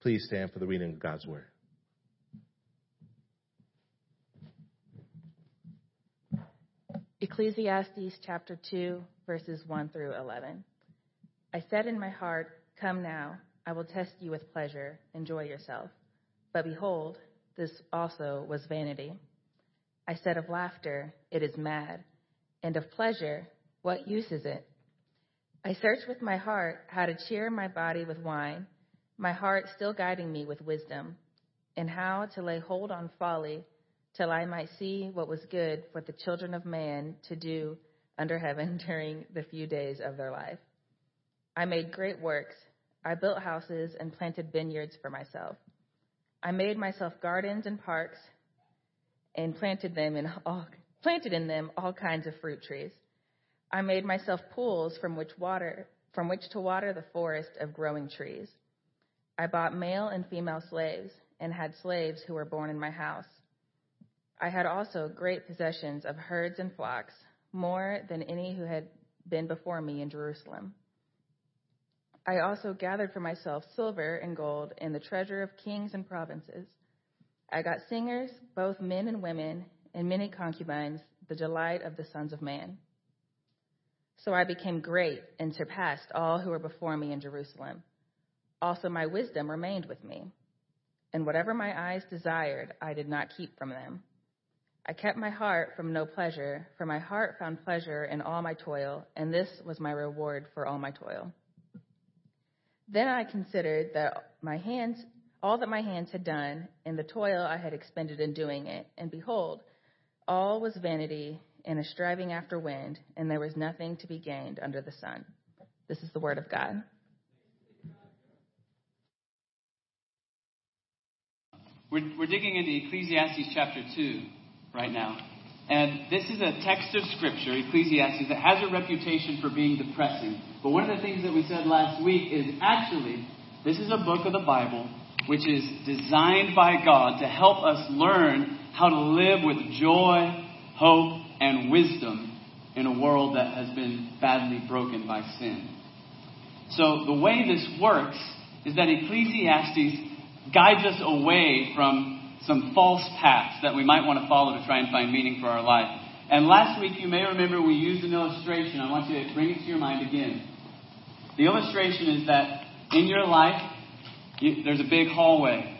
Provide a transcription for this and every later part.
Please stand for the reading of God's word. Ecclesiastes chapter 2, verses 1 through 11. I said in my heart, Come now, I will test you with pleasure, enjoy yourself. But behold, this also was vanity. I said of laughter, It is mad, and of pleasure, What use is it? I searched with my heart how to cheer my body with wine, my heart still guiding me with wisdom, and how to lay hold on folly till I might see what was good for the children of man to do under heaven during the few days of their life. I made great works. I built houses and planted vineyards for myself. I made myself gardens and parks and planted them in all, planted in them all kinds of fruit trees. I made myself pools from which water from which to water the forest of growing trees. I bought male and female slaves and had slaves who were born in my house. I had also great possessions of herds and flocks, more than any who had been before me in Jerusalem. I also gathered for myself silver and gold and the treasure of kings and provinces. I got singers, both men and women, and many concubines, the delight of the sons of man. So I became great and surpassed all who were before me in Jerusalem. Also, my wisdom remained with me, and whatever my eyes desired, I did not keep from them. I kept my heart from no pleasure, for my heart found pleasure in all my toil, and this was my reward for all my toil. Then I considered that my hands, all that my hands had done, and the toil I had expended in doing it, and behold, all was vanity and a striving after wind, and there was nothing to be gained under the sun. This is the word of God. We're, we're digging into Ecclesiastes chapter 2 right now. And this is a text of Scripture, Ecclesiastes, that has a reputation for being depressing. But one of the things that we said last week is actually, this is a book of the Bible which is designed by God to help us learn how to live with joy, hope, and wisdom in a world that has been badly broken by sin. So the way this works is that Ecclesiastes guides us away from some false paths that we might want to follow to try and find meaning for our life. And last week, you may remember we used an illustration. I want you to bring it to your mind again. The illustration is that in your life, you, there's a big hallway.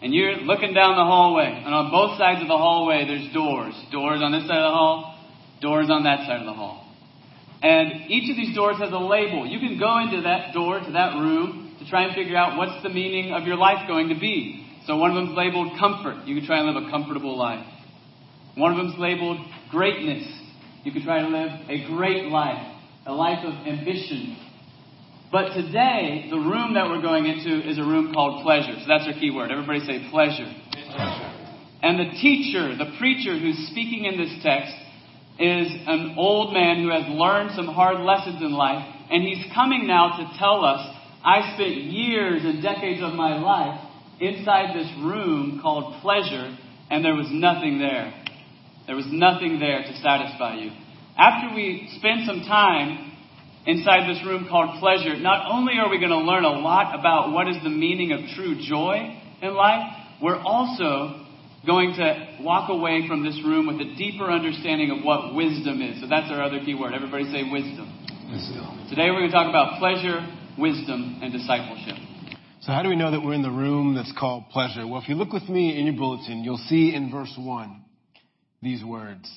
And you're looking down the hallway, and on both sides of the hallway, there's doors. Doors on this side of the hall, doors on that side of the hall. And each of these doors has a label. You can go into that door, to that room, try and figure out what's the meaning of your life going to be. So one of them's labeled comfort. You can try and live a comfortable life. One of them's labeled greatness. You can try to live a great life, a life of ambition. But today, the room that we're going into is a room called pleasure. So that's our key word. Everybody say pleasure. And the teacher, the preacher who's speaking in this text is an old man who has learned some hard lessons in life. And he's coming now to tell us, I spent years and decades of my life inside this room called pleasure, and there was nothing there. There was nothing there to satisfy you. After we spend some time inside this room called pleasure, not only are we going to learn a lot about what is the meaning of true joy in life, we're also going to walk away from this room with a deeper understanding of what wisdom is. So that's our other key word. Everybody say wisdom. Wisdom. Today we're going to talk about pleasure, wisdom, and discipleship. So, how do we know that we're in the room that's called pleasure? Well, if you look with me in your bulletin, you'll see in verse 1 these words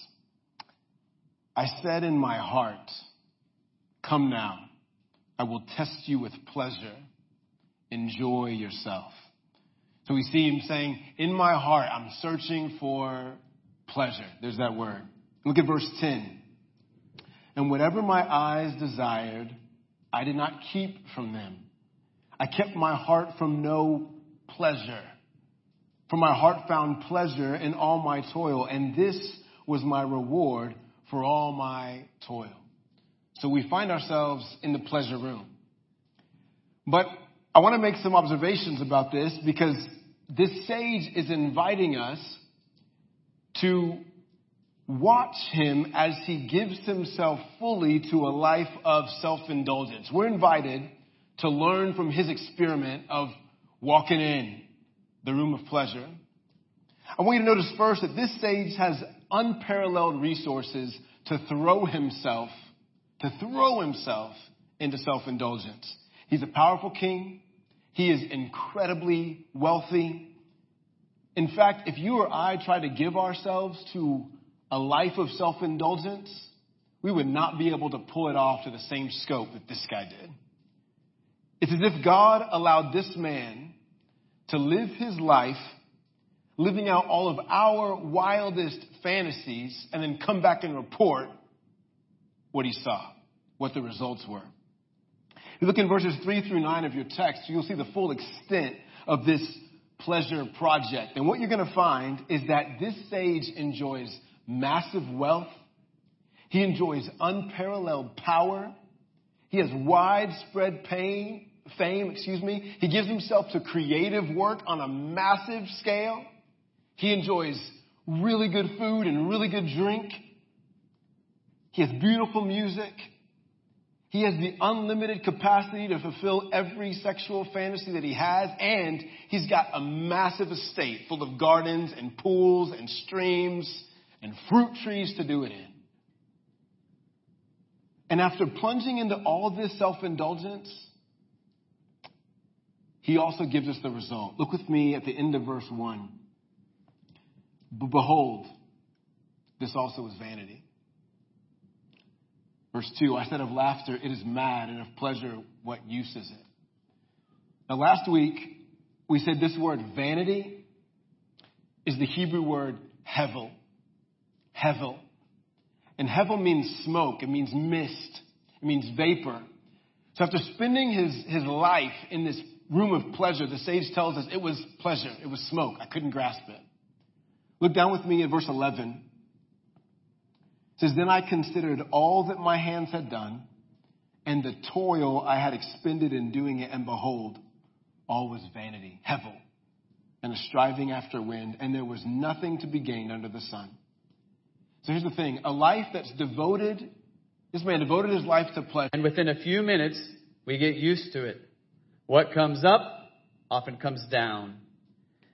I said in my heart, Come now, I will test you with pleasure. Enjoy yourself. So we see him saying, In my heart, I'm searching for pleasure. There's that word. Look at verse 10. And whatever my eyes desired, I did not keep from them. I kept my heart from no pleasure. For my heart found pleasure in all my toil, and this was my reward for all my toil. So we find ourselves in the pleasure room. But I want to make some observations about this because this sage is inviting us to watch him as he gives himself fully to a life of self indulgence. We're invited to learn from his experiment of walking in the room of pleasure. I want you to notice first that this sage has unparalleled resources to throw himself, to throw himself into self-indulgence. He's a powerful king. He is incredibly wealthy. In fact, if you or I try to give ourselves to a life of self-indulgence, we would not be able to pull it off to the same scope that this guy did. It's as if God allowed this man to live his life living out all of our wildest fantasies and then come back and report what he saw, what the results were. If you look in verses 3 through 9 of your text, you'll see the full extent of this pleasure project. And what you're going to find is that this sage enjoys massive wealth. He enjoys unparalleled power. He has widespread pain, fame, excuse me. He gives himself to creative work on a massive scale. He enjoys really good food and really good drink. He has beautiful music. He has the unlimited capacity to fulfill every sexual fantasy that he has, and he's got a massive estate full of gardens and pools and streams and fruit trees to do it in. And after plunging into all of this self-indulgence, he also gives us the result. Look with me at the end of verse 1. Behold, this also is vanity. Verse 2, I said of laughter, it is mad, and of pleasure, what use is it? Now, last week, we said this word vanity is the Hebrew word hevel. Hevel. And hevel means smoke, it means mist, it means vapor. So after spending his, his life in this room of pleasure, the sage tells us it was pleasure, it was smoke. I couldn't grasp it. Look down with me at verse 11 says, Then I considered all that my hands had done and the toil I had expended in doing it, and behold, all was vanity, hevel, and a striving after wind, and there was nothing to be gained under the sun. So here's the thing a life that's devoted, this man devoted his life to pleasure. And within a few minutes, we get used to it. What comes up often comes down.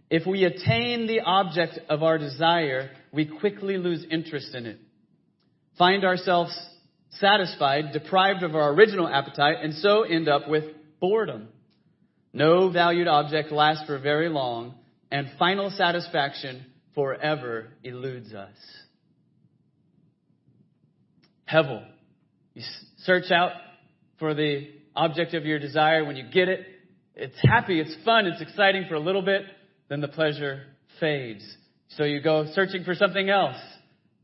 If we attain the object of our desire, we quickly lose interest in it find ourselves satisfied, deprived of our original appetite, and so end up with boredom. No valued object lasts for very long, and final satisfaction forever eludes us. Hevel. You search out for the object of your desire. When you get it, it's happy, it's fun, it's exciting for a little bit, then the pleasure fades. So you go searching for something else.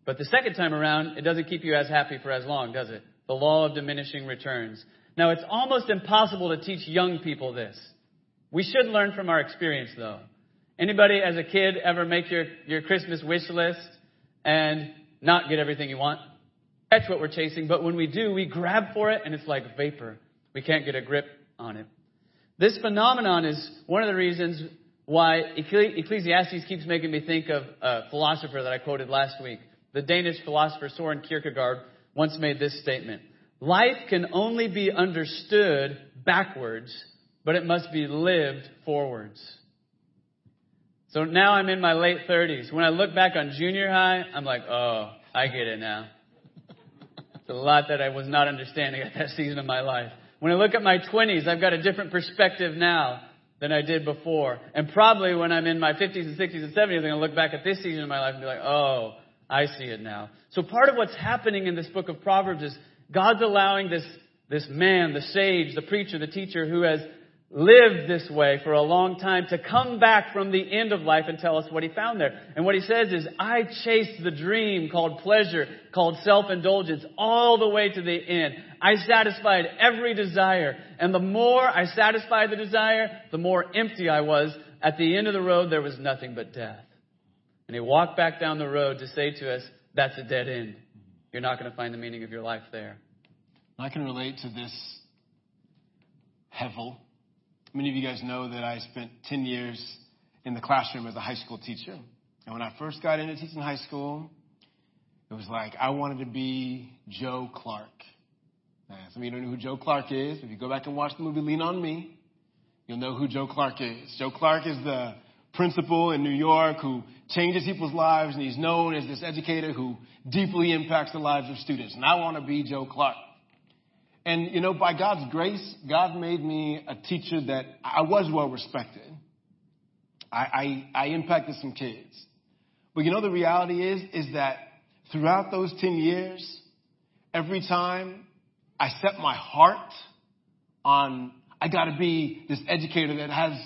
But the second time around, it doesn't keep you as happy for as long, does it? The law of diminishing returns. Now, it's almost impossible to teach young people this. We should learn from our experience, though. Anybody as a kid ever make your, your Christmas wish list and not get everything you want? That's what we're chasing, but when we do, we grab for it and it's like vapor. We can't get a grip on it. This phenomenon is one of the reasons why Ecclesiastes keeps making me think of a philosopher that I quoted last week. The Danish philosopher Soren Kierkegaard once made this statement. Life can only be understood backwards, but it must be lived forwards. So now I'm in my late 30s. When I look back on junior high, I'm like, oh, I get it now. It's a lot that I was not understanding at that season of my life. When I look at my 20s, I've got a different perspective now than I did before. And probably when I'm in my 50s and 60s and 70s, I'm going to look back at this season of my life and be like, oh, I see it now. So part of what's happening in this book of Proverbs is God's allowing this, this man, the sage, the preacher, the teacher who has lived this way for a long time to come back from the end of life and tell us what he found there. And what he says is, I chased the dream called pleasure, called self-indulgence, all the way to the end. I satisfied every desire. And the more I satisfied the desire, the more empty I was. At the end of the road, there was nothing but death. And he walked back down the road to say to us, that's a dead end. You're not going to find the meaning of your life there. I can relate to this hevel. Many of you guys know that I spent 10 years in the classroom as a high school teacher. And when I first got into teaching high school, it was like I wanted to be Joe Clark. Now, some of you don't know who Joe Clark is. If you go back and watch the movie Lean on Me, You'll know who Joe Clark is. Joe Clark is the principal in New York who changes people's lives, and he's known as this educator who deeply impacts the lives of students. And I want to be Joe Clark. And, you know, by God's grace, God made me a teacher that I was well respected. I, I, I impacted some kids. But you know, the reality is, is that throughout those 10 years, every time I set my heart on, I gotta be this educator that has,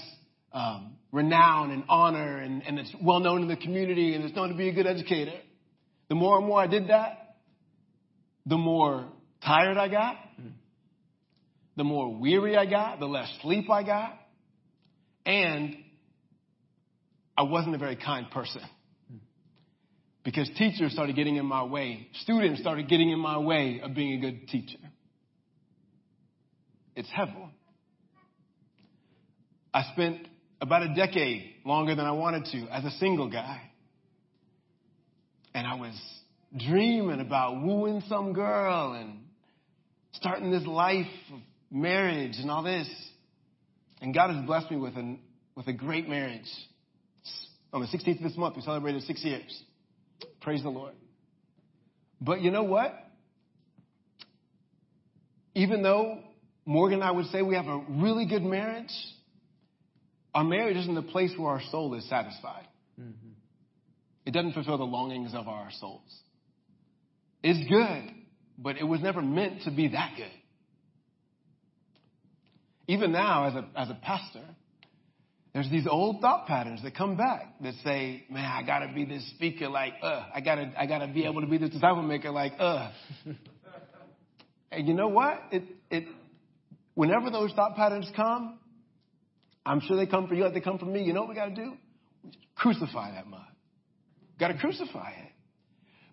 um, renown and honor and, and it's well known in the community and it's known to be a good educator. The more and more I did that, the more tired I got, the more weary I got, the less sleep I got, and I wasn't a very kind person. Because teachers started getting in my way, students started getting in my way of being a good teacher. It's hevel. I spent about a decade longer than I wanted to as a single guy. And I was dreaming about wooing some girl and starting this life of marriage and all this. And God has blessed me with a, with a great marriage. On the 16th of this month, we celebrated six years. Praise the Lord. But you know what? Even though Morgan and I would say we have a really good marriage, our marriage isn't the place where our soul is satisfied. Mm-hmm. It doesn't fulfill the longings of our souls. It's good, but it was never meant to be that good. Even now, as a, as a pastor, there's these old thought patterns that come back that say, man, I gotta be this speaker like, uh, I gotta, I gotta be able to be this disciple maker like, uh. and you know what? It, it, whenever those thought patterns come, I'm sure they come for you like they come for me. You know what we gotta do? Crucify that mud. Gotta crucify it.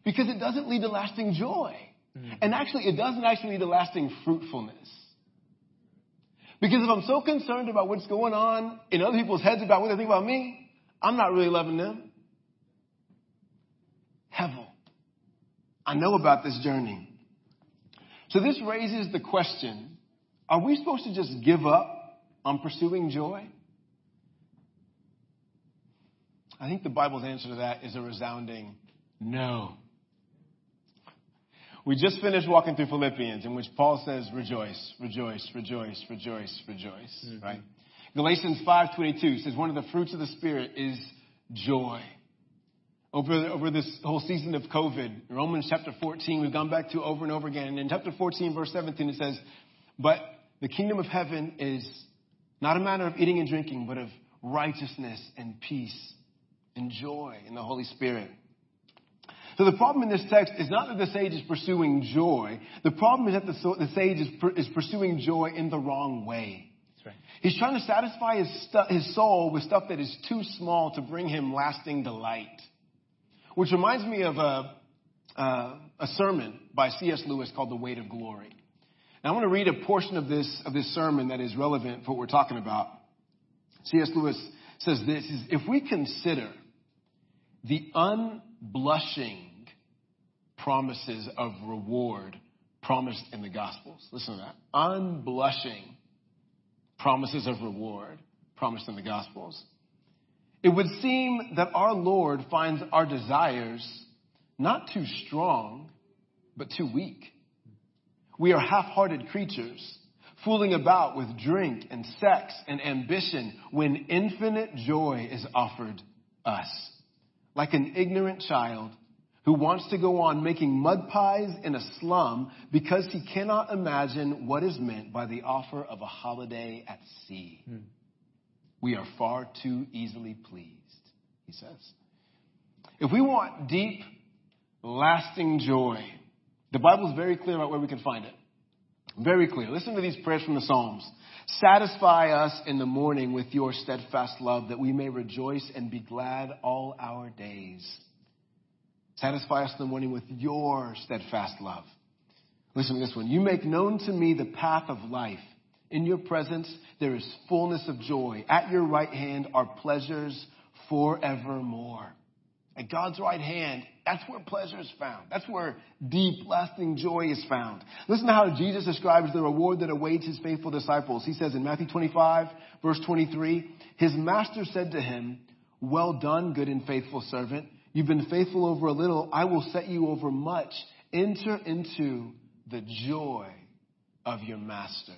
Because it doesn't lead to lasting joy. Mm-hmm. And actually, it doesn't actually lead to lasting fruitfulness. Because if I'm so concerned about what's going on in other people's heads about what they think about me, I'm not really loving them. Hevel. I know about this journey. So this raises the question, are we supposed to just give up on pursuing joy? I think the Bible's answer to that is a resounding no. We just finished walking through Philippians in which Paul says, rejoice, rejoice, rejoice, rejoice, rejoice, mm-hmm. right? Galatians 5.22 says one of the fruits of the Spirit is joy. Over, over this whole season of COVID, Romans chapter 14, we've gone back to over and over again. And in chapter 14, verse 17, it says, but the kingdom of heaven is not a matter of eating and drinking, but of righteousness and peace and joy in the Holy Spirit. So the problem in this text is not that the sage is pursuing joy. The problem is that the, the sage is, is pursuing joy in the wrong way. Right. He's trying to satisfy his, stu- his soul with stuff that is too small to bring him lasting delight. Which reminds me of a, uh, a sermon by C.S. Lewis called The Weight of Glory. Now I want to read a portion of this, of this sermon that is relevant for what we're talking about. C.S. Lewis says this, is if we consider the unblushing promises of reward promised in the Gospels. Listen to that. Unblushing promises of reward promised in the Gospels. It would seem that our Lord finds our desires not too strong, but too weak. We are half-hearted creatures, fooling about with drink and sex and ambition when infinite joy is offered us like an ignorant child who wants to go on making mud pies in a slum because he cannot imagine what is meant by the offer of a holiday at sea. Hmm. We are far too easily pleased, he says. If we want deep, lasting joy, the Bible is very clear about where we can find it. Very clear. Listen to these prayers from the Psalms. Satisfy us in the morning with your steadfast love that we may rejoice and be glad all our days. Satisfy us in the morning with your steadfast love. Listen to this one. You make known to me the path of life. In your presence there is fullness of joy. At your right hand are pleasures forevermore. At God's right hand, that's where pleasure is found. That's where deep, lasting joy is found. Listen to how Jesus describes the reward that awaits his faithful disciples. He says in Matthew 25, verse 23, his master said to him, Well done, good and faithful servant. You've been faithful over a little. I will set you over much. Enter into the joy of your master.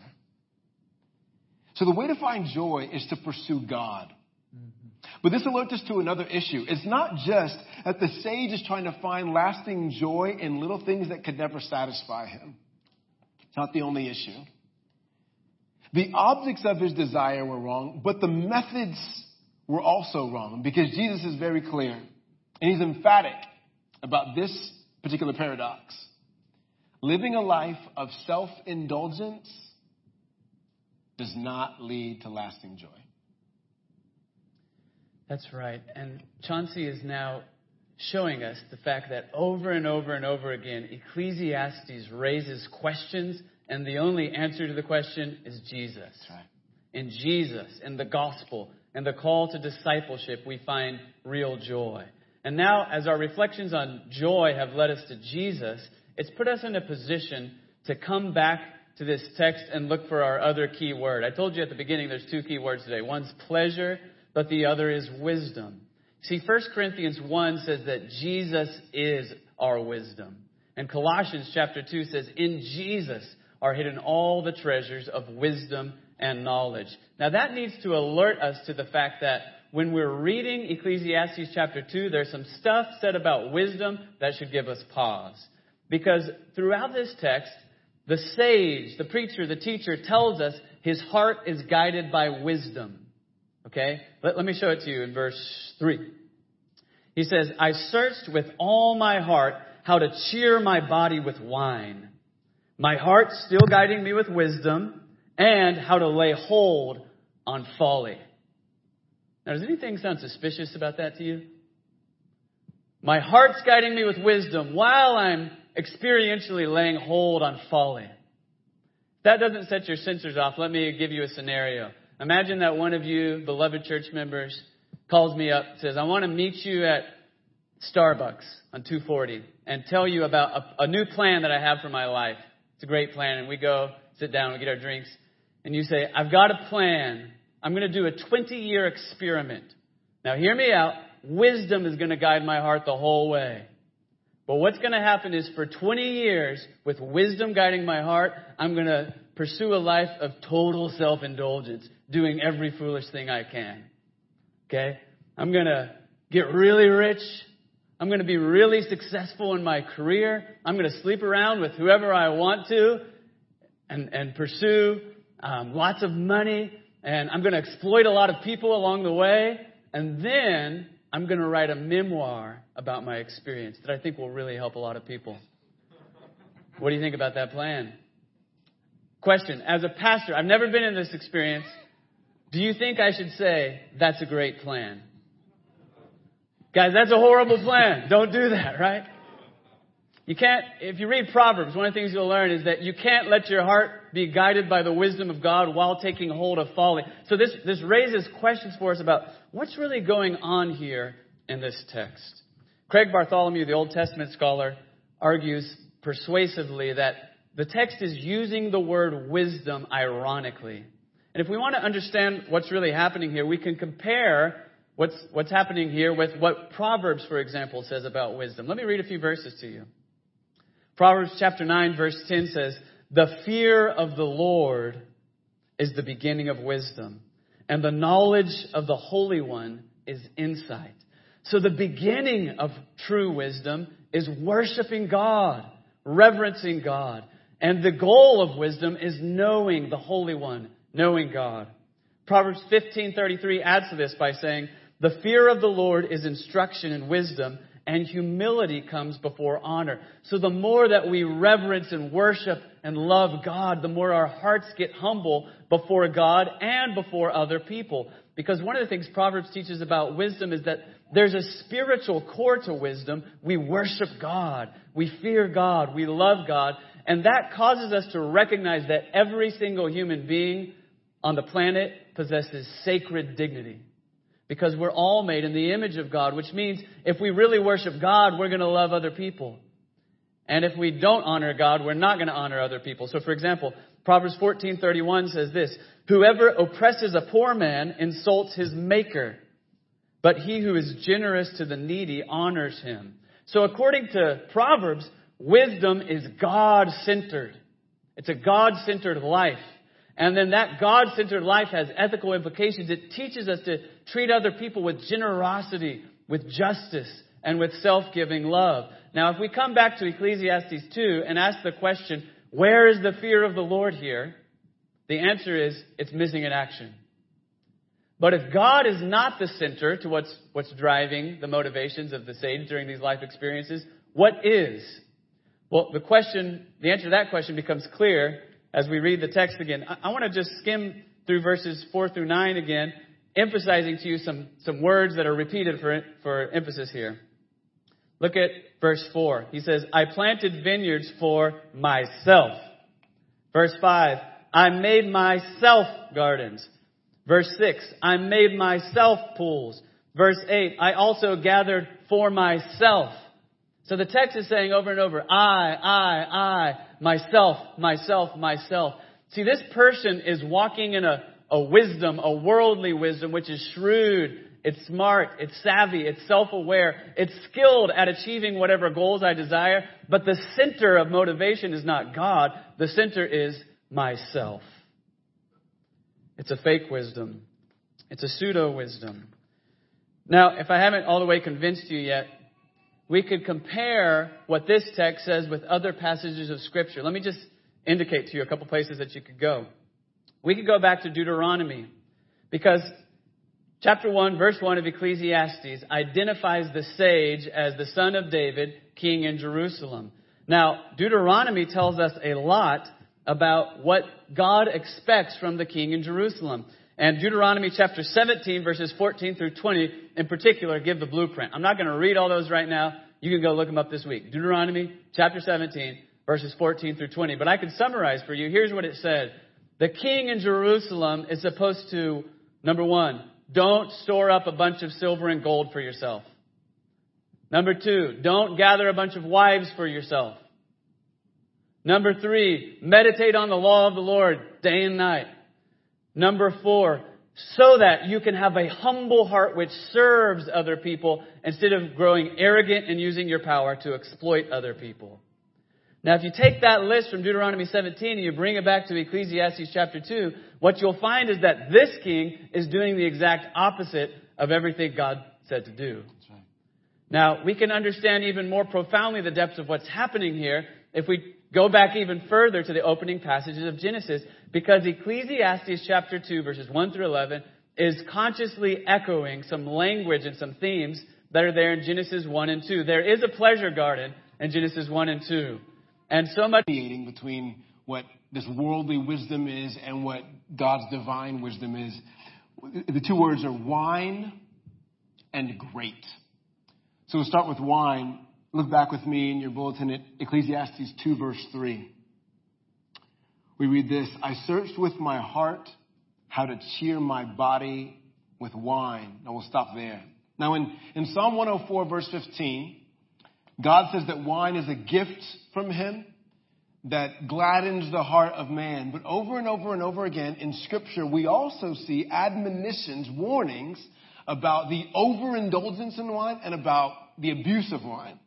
So the way to find joy is to pursue God. But this alerts us to another issue. It's not just that the sage is trying to find lasting joy in little things that could never satisfy him. It's not the only issue. The objects of his desire were wrong, but the methods were also wrong because Jesus is very clear and he's emphatic about this particular paradox. Living a life of self indulgence does not lead to lasting joy. That's right. And Chauncey is now showing us the fact that over and over and over again, Ecclesiastes raises questions, and the only answer to the question is Jesus. Right. In Jesus, in the gospel, in the call to discipleship, we find real joy. And now, as our reflections on joy have led us to Jesus, it's put us in a position to come back to this text and look for our other key word. I told you at the beginning there's two key words today. One's pleasure but the other is wisdom. See, 1 Corinthians 1 says that Jesus is our wisdom. And Colossians chapter 2 says, In Jesus are hidden all the treasures of wisdom and knowledge. Now that needs to alert us to the fact that when we're reading Ecclesiastes chapter 2, there's some stuff said about wisdom that should give us pause. Because throughout this text, the sage, the preacher, the teacher tells us his heart is guided by wisdom. Okay? Let, let me show it to you in verse 3. He says, I searched with all my heart how to cheer my body with wine. My heart still guiding me with wisdom and how to lay hold on folly. Now, does anything sound suspicious about that to you? My heart's guiding me with wisdom while I'm experientially laying hold on folly. If that doesn't set your sensors off, let me give you a scenario. Imagine that one of you, beloved church members, calls me up, says, I want to meet you at Starbucks on 240 and tell you about a, a, new plan that I have for my life. It's a great plan. And we go, sit down, we get our drinks, and you say, I've got a plan. I'm going to do a 20 year experiment. Now, hear me out. Wisdom is going to guide my heart the whole way. But what's going to happen is for 20 years, with wisdom guiding my heart, I'm going to pursue a life of total self indulgence doing every foolish thing I can. Okay? I'm going to get really rich. I'm going to be really successful in my career. I'm going to sleep around with whoever I want to and, and pursue um, lots of money. And I'm going to exploit a lot of people along the way. And then I'm going to write a memoir about my experience that I think will really help a lot of people. What do you think about that plan? Question As a pastor, I've never been in this experience. Do you think I should say, that's a great plan? Guys, that's a horrible plan. Don't do that, right? You can't, if you read Proverbs, one of the things you'll learn is that you can't let your heart be guided by the wisdom of God while taking hold of folly. So this, this raises questions for us about what's really going on here in this text. Craig Bartholomew, the Old Testament scholar, argues persuasively that the text is using the word wisdom ironically. And if we want to understand what's really happening here, we can compare what's, what's happening here with what Proverbs, for example, says about wisdom. Let me read a few verses to you. Proverbs chapter 9 verse 10 says, The fear of the Lord is the beginning of wisdom, and the knowledge of the Holy One is insight. So the beginning of true wisdom is worshiping God, reverencing God. And the goal of wisdom is knowing the Holy One, knowing God. Proverbs 15:33 adds to this by saying, "The fear of the Lord is instruction and wisdom, and humility comes before honor." So the more that we reverence and worship and love God, the more our hearts get humble before God and before other people. Because one of the things Proverbs teaches about wisdom is that there's a spiritual core to wisdom. We worship God. We fear God. We love God. And that causes us to recognize that every single human being on the planet possesses sacred dignity. because we're all made in the image of God, which means if we really worship God, we're going to love other people. And if we don't honor God, we're not going to honor other people. So for example, Proverbs 14:31 says this, whoever oppresses a poor man insults his maker, but he who is generous to the needy honors him. So according to Proverbs, wisdom is God-centered. It's a God-centered life. And then that God centered life has ethical implications. It teaches us to treat other people with generosity, with justice, and with self giving love. Now, if we come back to Ecclesiastes 2 and ask the question, where is the fear of the Lord here? The answer is, it's missing in action. But if God is not the center to what's, what's driving the motivations of the sage during these life experiences, what is? Well, the question, the answer to that question becomes clear as we read the text again. I, I want to just skim through verses 4 through 9 again, emphasizing to you some, some words that are repeated for, for emphasis here. Look at verse 4. He says, I planted vineyards for myself. Verse 5, I made myself gardens. Verse 6, I made myself pools. Verse 8, I also gathered for myself. So the text is saying over and over, I, I, I, myself, myself, myself. See, this person is walking in a, a wisdom, a worldly wisdom, which is shrewd, it's smart, it's savvy, it's self-aware, it's skilled at achieving whatever goals I desire, but the center of motivation is not God, the center is myself. It's a fake wisdom. It's a pseudo wisdom. Now, if I haven't all the way convinced you yet, we could compare what this text says with other passages of Scripture. Let me just indicate to you a couple places that you could go. We could go back to Deuteronomy because chapter 1, verse 1 of Ecclesiastes identifies the sage as the son of David, king in Jerusalem. Now, Deuteronomy tells us a lot about what God expects from the king in Jerusalem. And Deuteronomy chapter 17 verses 14 through 20 in particular give the blueprint. I'm not going to read all those right now. You can go look them up this week. Deuteronomy chapter 17 verses 14 through 20. But I can summarize for you. Here's what it said. The king in Jerusalem is supposed to, number one, don't store up a bunch of silver and gold for yourself. Number two, don't gather a bunch of wives for yourself. Number three, meditate on the law of the Lord day and night. Number four, so that you can have a humble heart which serves other people instead of growing arrogant and using your power to exploit other people. Now, if you take that list from Deuteronomy 17 and you bring it back to Ecclesiastes chapter 2, what you'll find is that this king is doing the exact opposite of everything God said to do. Right. Now, we can understand even more profoundly the depths of what's happening here if we go back even further to the opening passages of Genesis because Ecclesiastes chapter 2 verses 1 through 11 is consciously echoing some language and some themes that are there in Genesis 1 and 2. There is a pleasure garden in Genesis 1 and 2. And so much between what this worldly wisdom is and what God's divine wisdom is. The two words are wine and great. So we'll start with wine. Look back with me in your bulletin at Ecclesiastes 2 verse 3. We read this, I searched with my heart how to cheer my body with wine. Now we'll stop there. Now in, in Psalm 104 verse 15, God says that wine is a gift from Him that gladdens the heart of man. But over and over and over again in scripture, we also see admonitions, warnings about the overindulgence in wine and about the abuse of wine.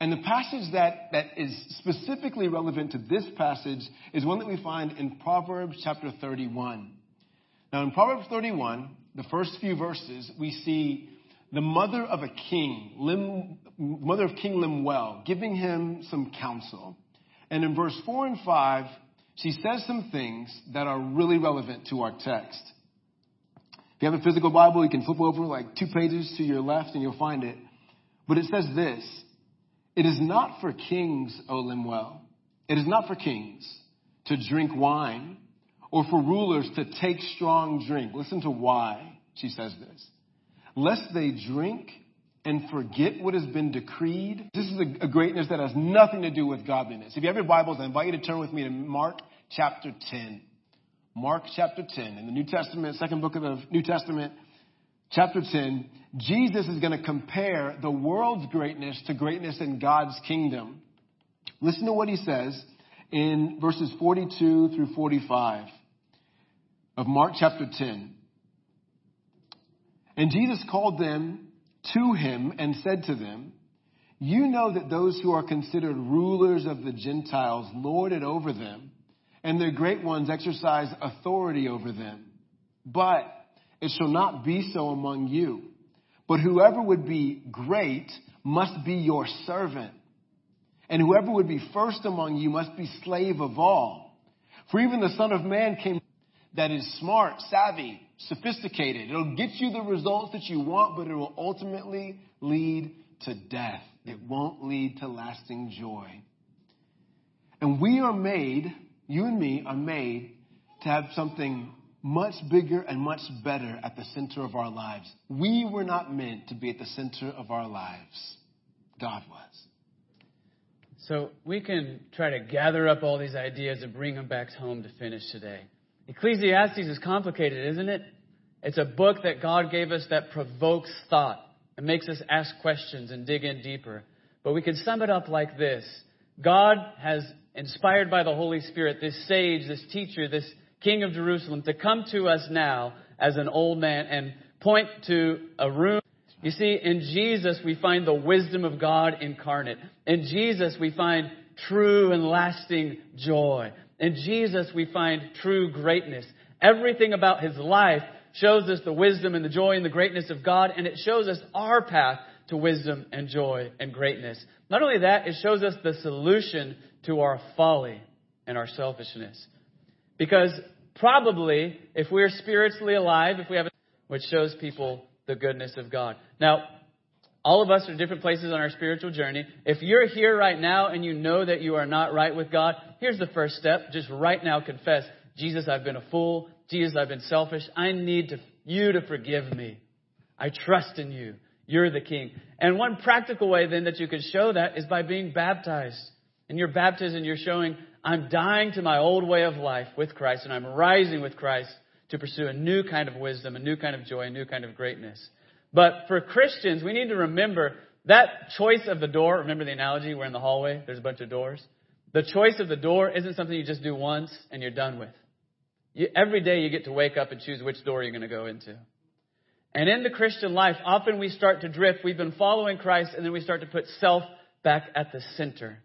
And the passage that, that is specifically relevant to this passage is one that we find in Proverbs chapter 31. Now, in Proverbs 31, the first few verses, we see the mother of a king, Lim, mother of King Lemuel, giving him some counsel. And in verse 4 and 5, she says some things that are really relevant to our text. If you have a physical Bible, you can flip over like two pages to your left and you'll find it. But it says this it is not for kings, O Lemuel. It is not for kings to drink wine or for rulers to take strong drink. Listen to why she says this. Lest they drink and forget what has been decreed. This is a, greatness that has nothing to do with godliness. If you have your Bibles, I invite you to turn with me to Mark chapter 10. Mark chapter 10 in the New Testament, second book of the New Testament. Chapter 10, Jesus is going to compare the world's greatness to greatness in God's kingdom. Listen to what he says in verses 42 through 45 of Mark chapter 10. And Jesus called them to him and said to them, You know that those who are considered rulers of the Gentiles lord it over them, and their great ones exercise authority over them. But it shall not be so among you. But whoever would be great must be your servant. And whoever would be first among you must be slave of all. For even the Son of Man came that is smart, savvy, sophisticated. It'll get you the results that you want, but it will ultimately lead to death. It won't lead to lasting joy. And we are made, you and me are made to have something much bigger and much better at the center of our lives. We were not meant to be at the center of our lives. God was. So we can try to gather up all these ideas and bring them back home to finish today. Ecclesiastes is complicated, isn't it? It's a book that God gave us that provokes thought and makes us ask questions and dig in deeper. But we can sum it up like this God has inspired by the Holy Spirit this sage, this teacher, this king of Jerusalem to come to us now as an old man and point to a room. You see, in Jesus, we find the wisdom of God incarnate. In Jesus, we find true and lasting joy. In Jesus, we find true greatness. Everything about his life shows us the wisdom and the joy and the greatness of God, and it shows us our path to wisdom and joy and greatness. Not only that, it shows us the solution to our folly and our selfishness. Because probably, if we're spiritually alive, if we have, a, which shows people the goodness of God. Now, all of us are different places on our spiritual journey. If you're here right now and you know that you are not right with God, here's the first step. Just right now confess, Jesus, I've been a fool. Jesus, I've been selfish. I need to, you to forgive me. I trust in you. You're the king. And one practical way then that you can show that is by being baptized. In your baptism, you're showing, I'm dying to my old way of life with Christ and I'm rising with Christ to pursue a new kind of wisdom, a new kind of joy, a new kind of greatness. But for Christians, we need to remember that choice of the door. Remember the analogy? We're in the hallway, there's a bunch of doors. The choice of the door isn't something you just do once and you're done with. You, every day you get to wake up and choose which door you're going to go into. And in the Christian life, often we start to drift. We've been following Christ and then we start to put self back at the center.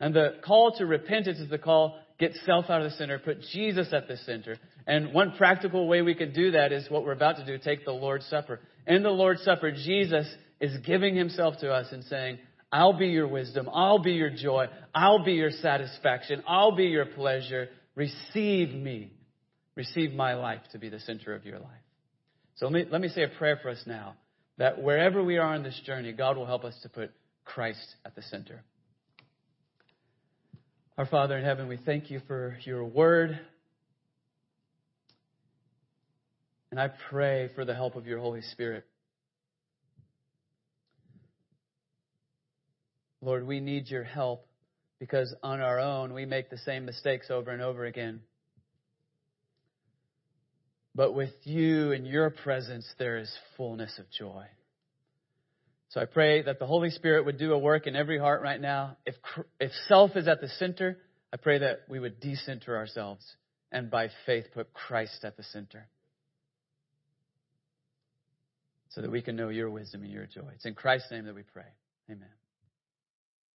And the call to repentance is the call, get self out of the center, put Jesus at the center. And one practical way we can do that is what we're about to do, take the Lord's Supper. In the Lord's Supper, Jesus is giving himself to us and saying, I'll be your wisdom. I'll be your joy. I'll be your satisfaction. I'll be your pleasure. Receive me. Receive my life to be the center of your life. So let me, let me say a prayer for us now that wherever we are on this journey, God will help us to put Christ at the center. Our Father in heaven, we thank you for your word. And I pray for the help of your Holy Spirit. Lord, we need your help because on our own we make the same mistakes over and over again. But with you and your presence, there is fullness of joy. So I pray that the Holy Spirit would do a work in every heart right now. If, if self is at the center, I pray that we would decenter ourselves and by faith put Christ at the center so that we can know your wisdom and your joy. It's in Christ's name that we pray. Amen.